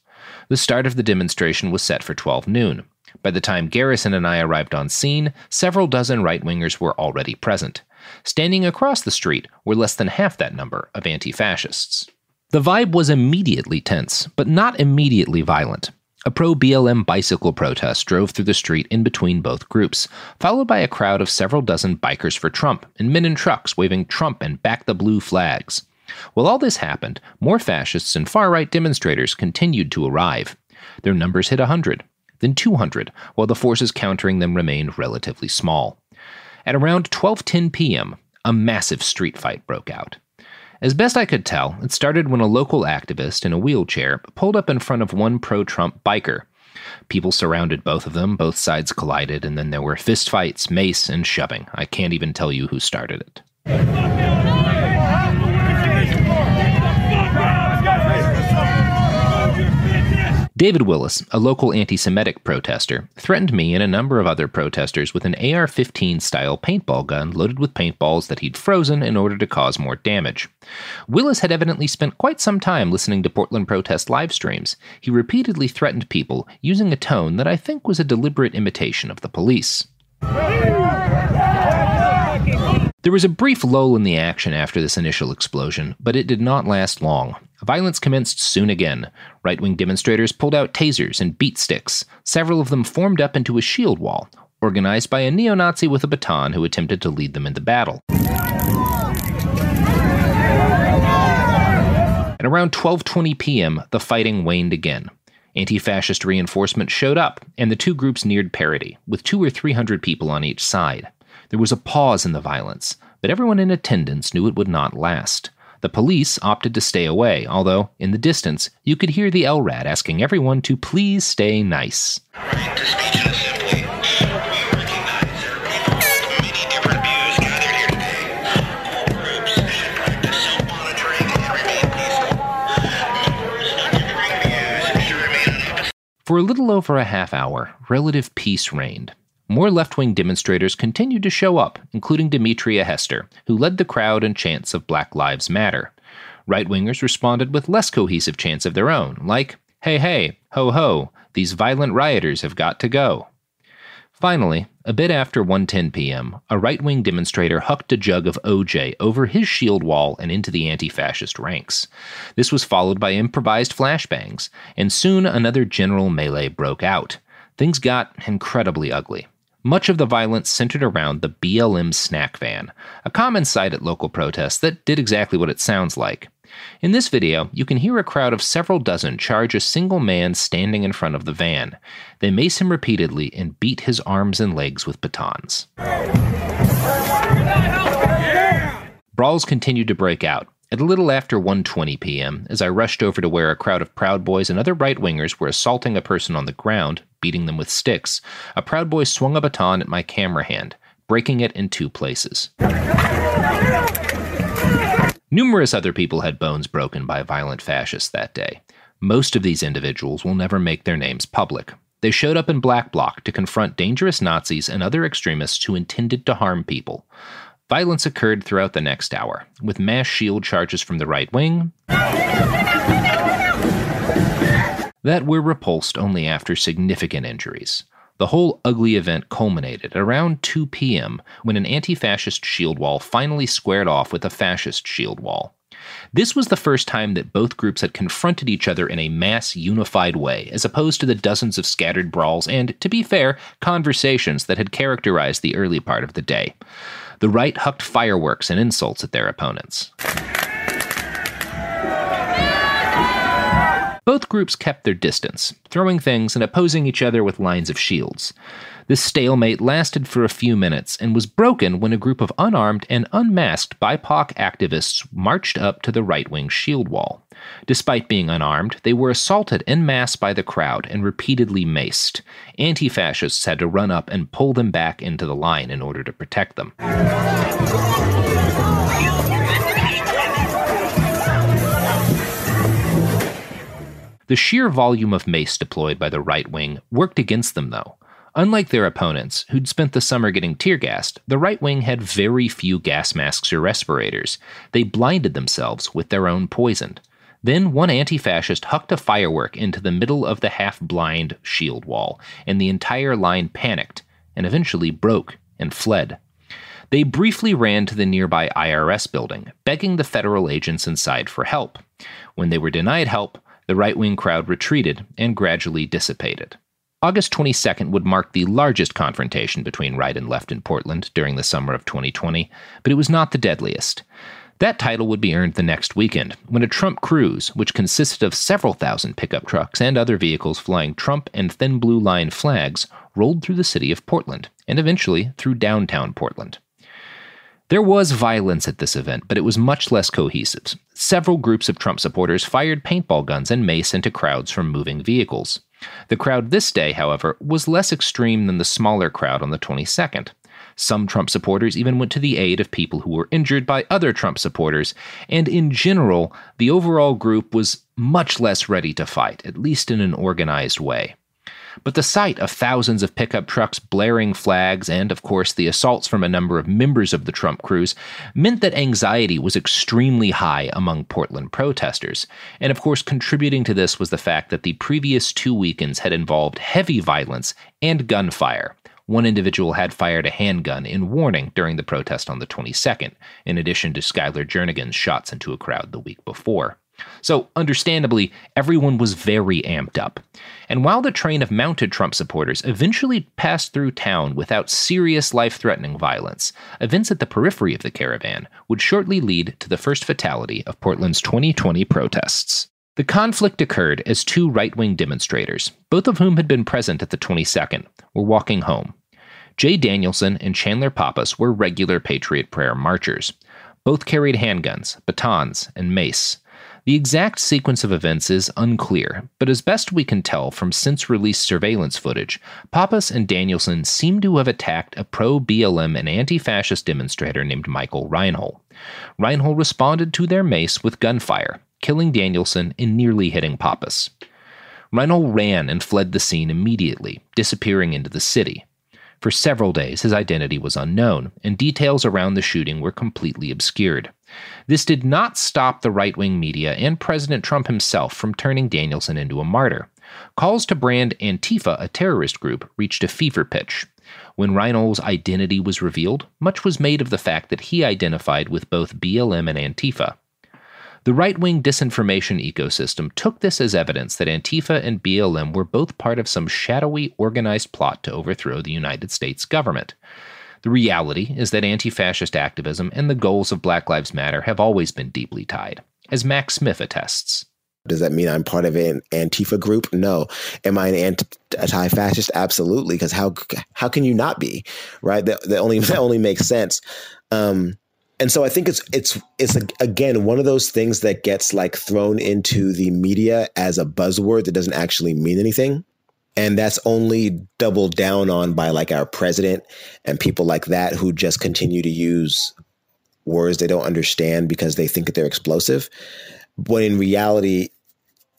The start of the demonstration was set for 12 noon. By the time Garrison and I arrived on scene, several dozen right wingers were already present. Standing across the street were less than half that number of anti fascists. The vibe was immediately tense, but not immediately violent. A pro BLM bicycle protest drove through the street in between both groups, followed by a crowd of several dozen bikers for Trump and men in trucks waving Trump and back the blue flags. While all this happened, more fascists and far right demonstrators continued to arrive. Their numbers hit 100, then 200, while the forces countering them remained relatively small. At around 12:10 p.m., a massive street fight broke out. As best I could tell, it started when a local activist in a wheelchair pulled up in front of one pro Trump biker. People surrounded both of them, both sides collided, and then there were fistfights, mace, and shoving. I can't even tell you who started it. David Willis, a local anti Semitic protester, threatened me and a number of other protesters with an AR 15 style paintball gun loaded with paintballs that he'd frozen in order to cause more damage. Willis had evidently spent quite some time listening to Portland protest live streams. He repeatedly threatened people using a tone that I think was a deliberate imitation of the police. There was a brief lull in the action after this initial explosion, but it did not last long. Violence commenced soon again. Right wing demonstrators pulled out tasers and beat sticks. Several of them formed up into a shield wall, organized by a neo Nazi with a baton who attempted to lead them into battle. At around 12:20 p.m., the fighting waned again. Anti-fascist reinforcements showed up, and the two groups neared parity, with 2 or 300 people on each side. There was a pause in the violence, but everyone in attendance knew it would not last. The police opted to stay away, although, in the distance, you could hear the LRAD asking everyone to please stay nice. For a little over a half hour, relative peace reigned. More left wing demonstrators continued to show up, including Demetria Hester, who led the crowd in chants of Black Lives Matter. Right wingers responded with less cohesive chants of their own, like, Hey, hey, ho, ho, these violent rioters have got to go. Finally, a bit after 1:10 p.m., a right-wing demonstrator hucked a jug of OJ over his shield wall and into the anti-fascist ranks. This was followed by improvised flashbangs, and soon another general melee broke out. Things got incredibly ugly. Much of the violence centered around the BLM snack van, a common sight at local protests that did exactly what it sounds like. In this video, you can hear a crowd of several dozen charge a single man standing in front of the van. They mace him repeatedly and beat his arms and legs with batons. Brawls continued to break out. At a little after 1:20 p.m., as I rushed over to where a crowd of Proud Boys and other right-wingers were assaulting a person on the ground, beating them with sticks, a Proud Boy swung a baton at my camera hand, breaking it in two places. Numerous other people had bones broken by violent fascists that day. Most of these individuals will never make their names public. They showed up in Black Bloc to confront dangerous Nazis and other extremists who intended to harm people. Violence occurred throughout the next hour, with mass shield charges from the right wing that were repulsed only after significant injuries. The whole ugly event culminated around 2 p.m. when an anti fascist shield wall finally squared off with a fascist shield wall. This was the first time that both groups had confronted each other in a mass, unified way, as opposed to the dozens of scattered brawls and, to be fair, conversations that had characterized the early part of the day. The right hucked fireworks and insults at their opponents. Both groups kept their distance, throwing things and opposing each other with lines of shields. This stalemate lasted for a few minutes and was broken when a group of unarmed and unmasked BIPOC activists marched up to the right wing shield wall. Despite being unarmed, they were assaulted en masse by the crowd and repeatedly maced. Anti fascists had to run up and pull them back into the line in order to protect them. The sheer volume of mace deployed by the right wing worked against them, though. Unlike their opponents, who'd spent the summer getting tear gassed, the right wing had very few gas masks or respirators. They blinded themselves with their own poison. Then one anti fascist hucked a firework into the middle of the half blind shield wall, and the entire line panicked and eventually broke and fled. They briefly ran to the nearby IRS building, begging the federal agents inside for help. When they were denied help, the right wing crowd retreated and gradually dissipated. August 22nd would mark the largest confrontation between right and left in Portland during the summer of 2020, but it was not the deadliest. That title would be earned the next weekend when a Trump cruise, which consisted of several thousand pickup trucks and other vehicles flying Trump and thin blue line flags, rolled through the city of Portland and eventually through downtown Portland. There was violence at this event, but it was much less cohesive. Several groups of Trump supporters fired paintball guns and mace into crowds from moving vehicles. The crowd this day, however, was less extreme than the smaller crowd on the 22nd. Some Trump supporters even went to the aid of people who were injured by other Trump supporters, and in general, the overall group was much less ready to fight, at least in an organized way. But the sight of thousands of pickup trucks blaring flags and, of course, the assaults from a number of members of the Trump crews meant that anxiety was extremely high among Portland protesters. And, of course, contributing to this was the fact that the previous two weekends had involved heavy violence and gunfire. One individual had fired a handgun in warning during the protest on the 22nd, in addition to Skyler Jernigan's shots into a crowd the week before. So, understandably, everyone was very amped up. And while the train of mounted Trump supporters eventually passed through town without serious life threatening violence, events at the periphery of the caravan would shortly lead to the first fatality of Portland's 2020 protests. The conflict occurred as two right wing demonstrators, both of whom had been present at the 22nd, were walking home. Jay Danielson and Chandler Pappas were regular Patriot Prayer marchers. Both carried handguns, batons, and mace. The exact sequence of events is unclear, but as best we can tell from since released surveillance footage, Pappas and Danielson seem to have attacked a pro BLM and anti fascist demonstrator named Michael Reinoehl. Reinoehl responded to their mace with gunfire, killing Danielson and nearly hitting Pappas. Reinoehl ran and fled the scene immediately, disappearing into the city. For several days, his identity was unknown, and details around the shooting were completely obscured. This did not stop the right wing media and President Trump himself from turning Danielson into a martyr. Calls to brand Antifa a terrorist group reached a fever pitch. When Reinoehl's identity was revealed, much was made of the fact that he identified with both BLM and Antifa. The right wing disinformation ecosystem took this as evidence that Antifa and BLM were both part of some shadowy, organized plot to overthrow the United States government. The reality is that anti fascist activism and the goals of Black Lives Matter have always been deeply tied, as Max Smith attests. Does that mean I'm part of an Antifa group? No. Am I an anti-fascist? Absolutely. Because how how can you not be right? That, that only *laughs* that only makes sense. Um, and so I think it's it's it's again one of those things that gets like thrown into the media as a buzzword that doesn't actually mean anything. And that's only doubled down on by like our president and people like that who just continue to use words they don't understand because they think that they're explosive. But in reality,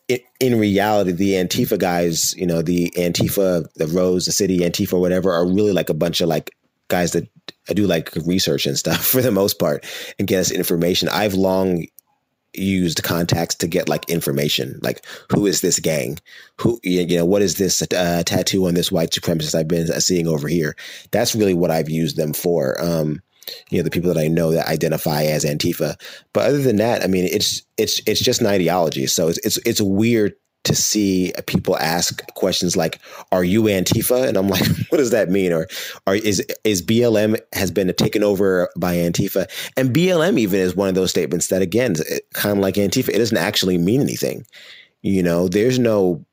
it, in reality, the Antifa guys, you know, the Antifa, the Rose, the City Antifa, whatever, are really like a bunch of like guys that I do like research and stuff *laughs* for the most part and get us information. I've long used contacts to get like information like who is this gang? Who you know what is this uh, tattoo on this white supremacist i've been seeing over here? That's really what i've used them for um you know the people that i know that identify as antifa. But other than that i mean it's it's it's just an ideology. So it's it's, it's a weird to see people ask questions like are you antifa? And i'm like *laughs* what does that mean? Or is is blm has been taken over by antifa? And blm even is one of those statements that again eh, kind of like antifa. It doesn't actually mean anything. You know there's no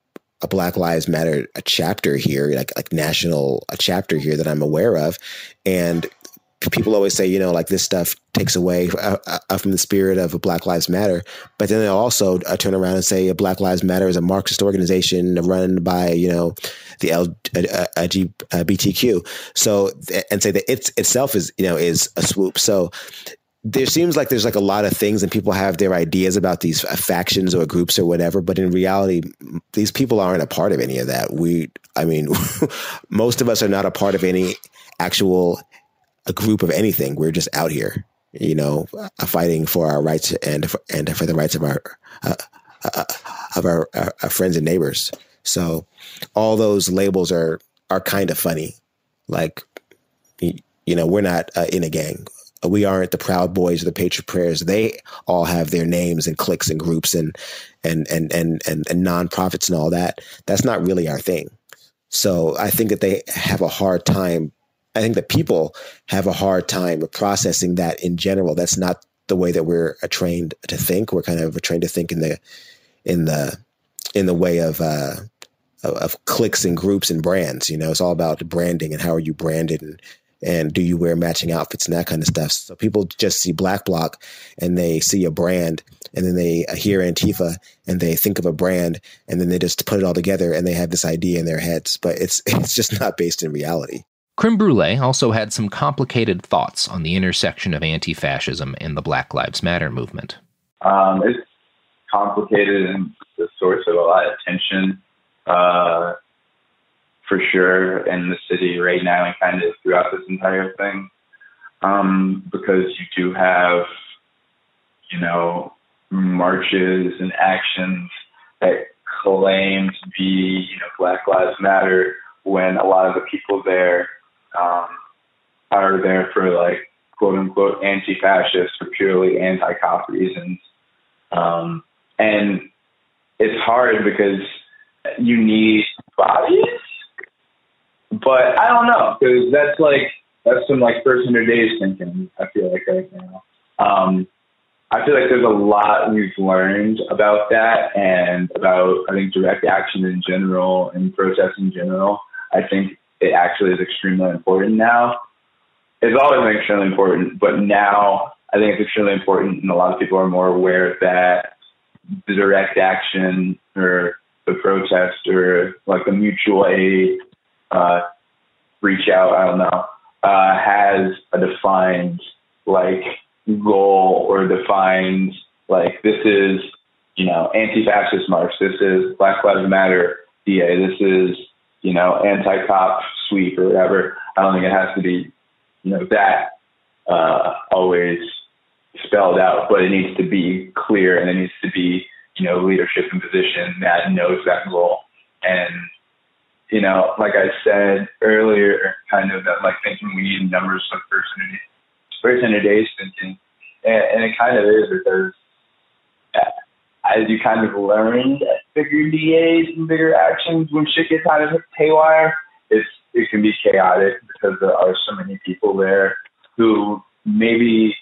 a black lives matter a chapter here like like national a chapter here that i'm aware of. And people always say, you know, like this stuff takes away uh, uh, from the spirit of Black Lives Matter. But then they also uh, turn around and say Black Lives Matter is a Marxist organization run by, you know, the LGBTQ. Uh, uh, so, and say that it's itself is, you know, is a swoop. So there seems like there's like a lot of things and people have their ideas about these factions or groups or whatever. But in reality, these people aren't a part of any of that. We, I mean, *laughs* most of us are not a part of any actual a group of anything. We're just out here, you know, uh, fighting for our rights and and for the rights of our uh, uh, of our, our, our, friends and neighbors. So all those labels are are kind of funny. Like, you know, we're not uh, in a gang. We aren't the Proud Boys or the Patriot Prayers. They all have their names and cliques and groups and and and and and, and nonprofits and all that. That's not really our thing. So I think that they have a hard time I think that people have a hard time processing that in general. That's not the way that we're trained to think. We're kind of trained to think in the in the in the way of uh, of cliques and groups and brands. You know, it's all about branding and how are you branded and and do you wear matching outfits and that kind of stuff. So people just see Black Bloc and they see a brand and then they hear Antifa and they think of a brand and then they just put it all together and they have this idea in their heads. But it's *laughs* it's just not based in reality. Creme Brulee also had some complicated thoughts on the intersection of anti fascism and the Black Lives Matter movement. Um, it's complicated and the source of a lot of tension uh, for sure in the city right now and kind of throughout this entire thing. Um, because you do have, you know, marches and actions that claim to be, you know, Black Lives Matter when a lot of the people there um, are there for like quote unquote anti-fascist for purely anti-cop reasons. Um, and it's hard because you need bodies, but I don't know because that's like that's some like first hundred days thinking. I feel like right now. Um, I feel like there's a lot we've learned about that and about I think direct action in general and protests in general. I think it actually is extremely important now. It's always been extremely important, but now I think it's extremely important, and a lot of people are more aware that the direct action or the protest or like the mutual aid uh, reach out, I don't know, uh, has a defined like goal or defined like this is you know anti-fascist march, this is Black Lives Matter DA, this is you know, anti-cop sweep or whatever. I don't think it has to be, you know, that uh, always spelled out, but it needs to be clear and it needs to be, you know, leadership in position that knows that goal. And, you know, like I said earlier, kind of that like thinking we need numbers of hundred, first hundred days thinking, and, and it kind of is because as you kind of learn bigger DAs and bigger actions when shit gets kind of haywire, it's it can be chaotic because there are so many people there who maybe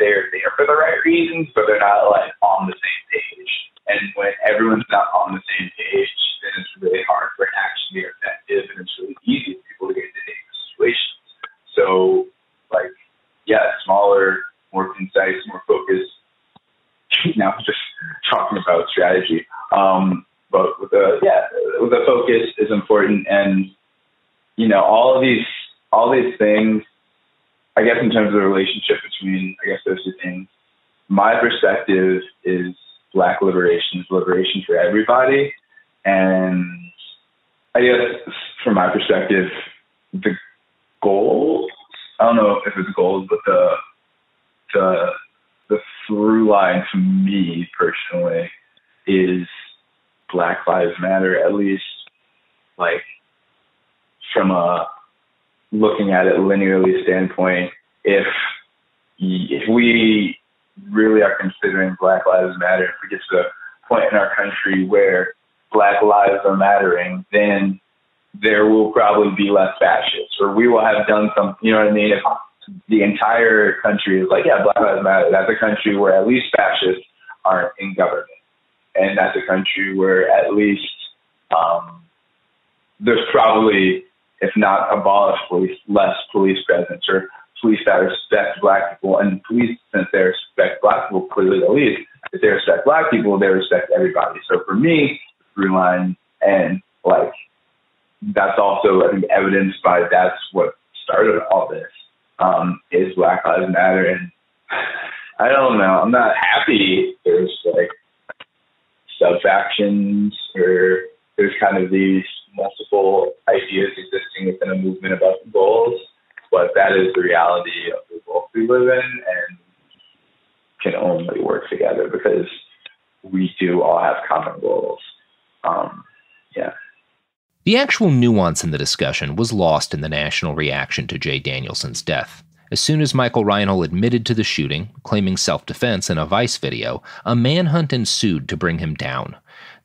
they're there for the right reasons, but they're not like on the same page. And when everyone's not on the same page, then it's really hard for an action to be effective, and it's really easy for people to get into dangerous situations. So, like, yeah, smaller, more *laughs* strategy. Um, but with the yeah, the focus is important, and you know all of these all these things. I guess in terms of the relationship between I guess those two things, my perspective is black liberation is liberation for everybody, and I guess from my perspective, the goal I don't know if it's goals, but the the through line to me personally is Black Lives Matter, at least like from a looking at it linearly standpoint, if if we really are considering Black Lives Matter, if we get to a point in our country where Black lives are mattering, then there will probably be less fascists, or we will have done some. You know what I mean? If the entire country is like, yeah, Black Lives Matter, that's a country where at least fascists aren't in government, and that's a country where at least um, there's probably, if not abolished police, less police presence or police that respect black people, and police, since they respect black people, clearly at least, if they respect black people, they respect everybody. So for me, through line and like that's also I think evidenced by that's what started all this um, is Black Lives Matter, and I don't know. I'm not happy. There's like sub factions or there's kind of these multiple ideas existing within a movement about the goals, but that is the reality of the world we live in, and can only work together because we do all have common goals. Um, yeah. The actual nuance in the discussion was lost in the national reaction to Jay Danielson's death. As soon as Michael Reinoehl admitted to the shooting, claiming self defense in a Vice video, a manhunt ensued to bring him down.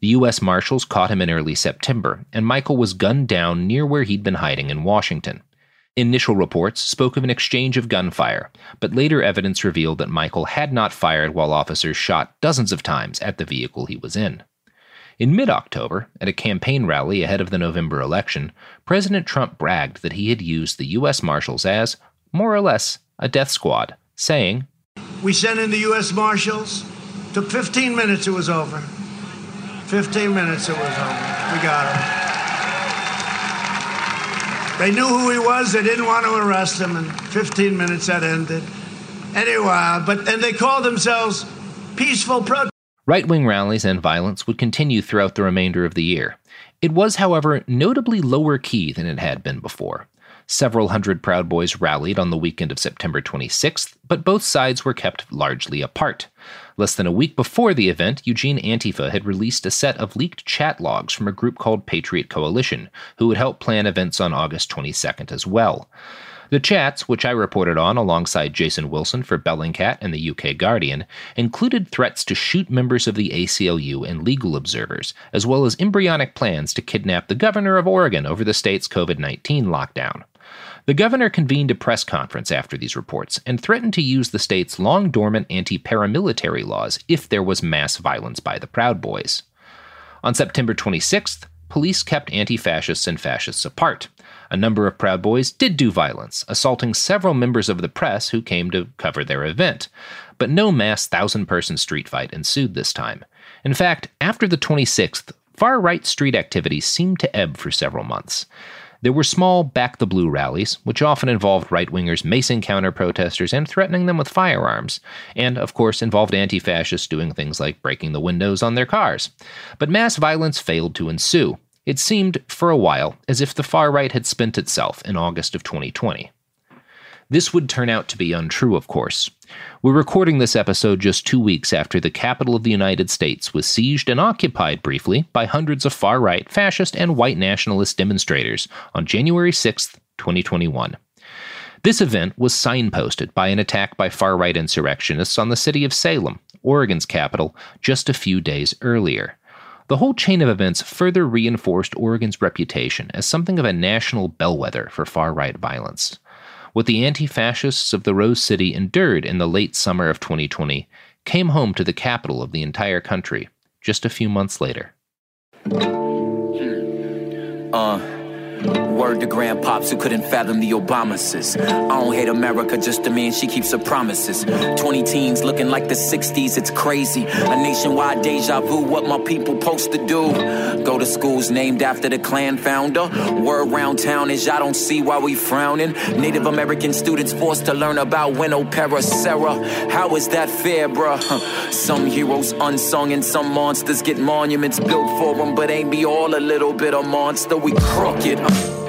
The U.S. Marshals caught him in early September, and Michael was gunned down near where he'd been hiding in Washington. Initial reports spoke of an exchange of gunfire, but later evidence revealed that Michael had not fired while officers shot dozens of times at the vehicle he was in. In mid October, at a campaign rally ahead of the November election, President Trump bragged that he had used the U.S. Marshals as, more or less, a death squad, saying, We sent in the U.S. Marshals. Took 15 minutes, it was over. 15 minutes, it was over. We got him. They knew who he was. They didn't want to arrest him. And 15 minutes that ended. Anyway, but and they called themselves peaceful protesters. Right wing rallies and violence would continue throughout the remainder of the year. It was, however, notably lower key than it had been before. Several hundred Proud Boys rallied on the weekend of September 26th, but both sides were kept largely apart. Less than a week before the event, Eugene Antifa had released a set of leaked chat logs from a group called Patriot Coalition, who would help plan events on August 22nd as well. The chats, which I reported on alongside Jason Wilson for Bellingcat and the UK Guardian, included threats to shoot members of the ACLU and legal observers, as well as embryonic plans to kidnap the governor of Oregon over the state's COVID 19 lockdown. The governor convened a press conference after these reports and threatened to use the state's long dormant anti paramilitary laws if there was mass violence by the Proud Boys. On September 26th, police kept anti fascists and fascists apart. A number of Proud Boys did do violence, assaulting several members of the press who came to cover their event. But no mass thousand person street fight ensued this time. In fact, after the 26th, far right street activity seemed to ebb for several months. There were small Back the Blue rallies, which often involved right wingers macing counter protesters and threatening them with firearms, and, of course, involved anti fascists doing things like breaking the windows on their cars. But mass violence failed to ensue. It seemed, for a while, as if the far right had spent itself in August of 2020. This would turn out to be untrue, of course. We're recording this episode just two weeks after the capital of the United States was sieged and occupied briefly by hundreds of far right, fascist, and white nationalist demonstrators on January 6, 2021. This event was signposted by an attack by far right insurrectionists on the city of Salem, Oregon's capital, just a few days earlier. The whole chain of events further reinforced Oregon's reputation as something of a national bellwether for far right violence. What the anti fascists of the Rose City endured in the late summer of 2020 came home to the capital of the entire country just a few months later. Uh, Word to grand pops who couldn't fathom the Obamases. I don't hate America, just to man she keeps her promises. 20 teens looking like the 60s, it's crazy. A nationwide deja vu, what my people supposed to do. Go to schools named after the Klan founder. Word round town is I don't see why we frowning. Native American students forced to learn about Winnow Sarah. How is that fair, bruh? Some heroes unsung and some monsters get monuments built for them, but ain't be all a little bit of monster. We crooked. Thank you.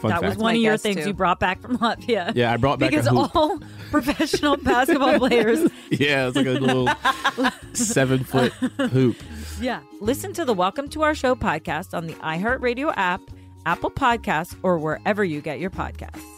Fun that fact. was one of your things too. you brought back from Latvia. Yeah, I brought back because all *laughs* professional basketball players. *laughs* Yeah, it's like a little *laughs* seven foot hoop. Yeah, listen to the Welcome to Our Show podcast on the iHeartRadio app, Apple Podcasts, or wherever you get your podcasts.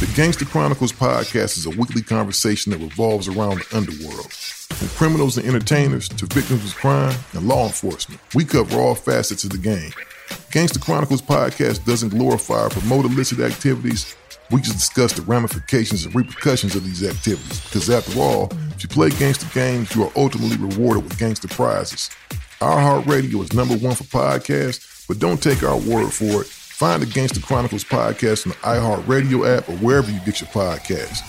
The Gangster Chronicles podcast is a weekly conversation that revolves around the underworld. From criminals and entertainers to victims of crime and law enforcement, we cover all facets of the game. Gangster Chronicles podcast doesn't glorify or promote illicit activities. We just discuss the ramifications and repercussions of these activities because, after all, if you play gangster games, you are ultimately rewarded with gangster prizes. iHeartRadio is number one for podcasts, but don't take our word for it Find the Gangster Chronicles podcast on the iHeartRadio app or wherever you get your podcasts.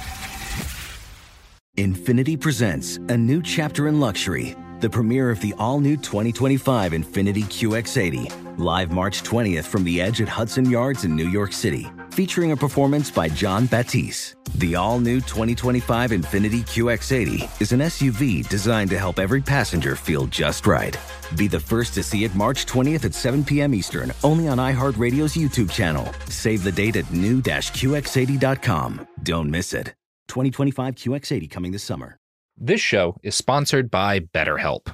Infiniti presents a new chapter in luxury, the premiere of the all new 2025 Infiniti QX80, live March 20th from the edge at Hudson Yards in New York City featuring a performance by Jon Batiste. The all new 2025 Infiniti QX80 is an SUV designed to help every passenger feel just right. Be the first to see it March 20th at 7 p.m. Eastern, only on iHeartRadio's YouTube channel. Save the date at new-QX80.com. Don't miss it. 2025 QX80 coming this summer. This show is sponsored by BetterHelp.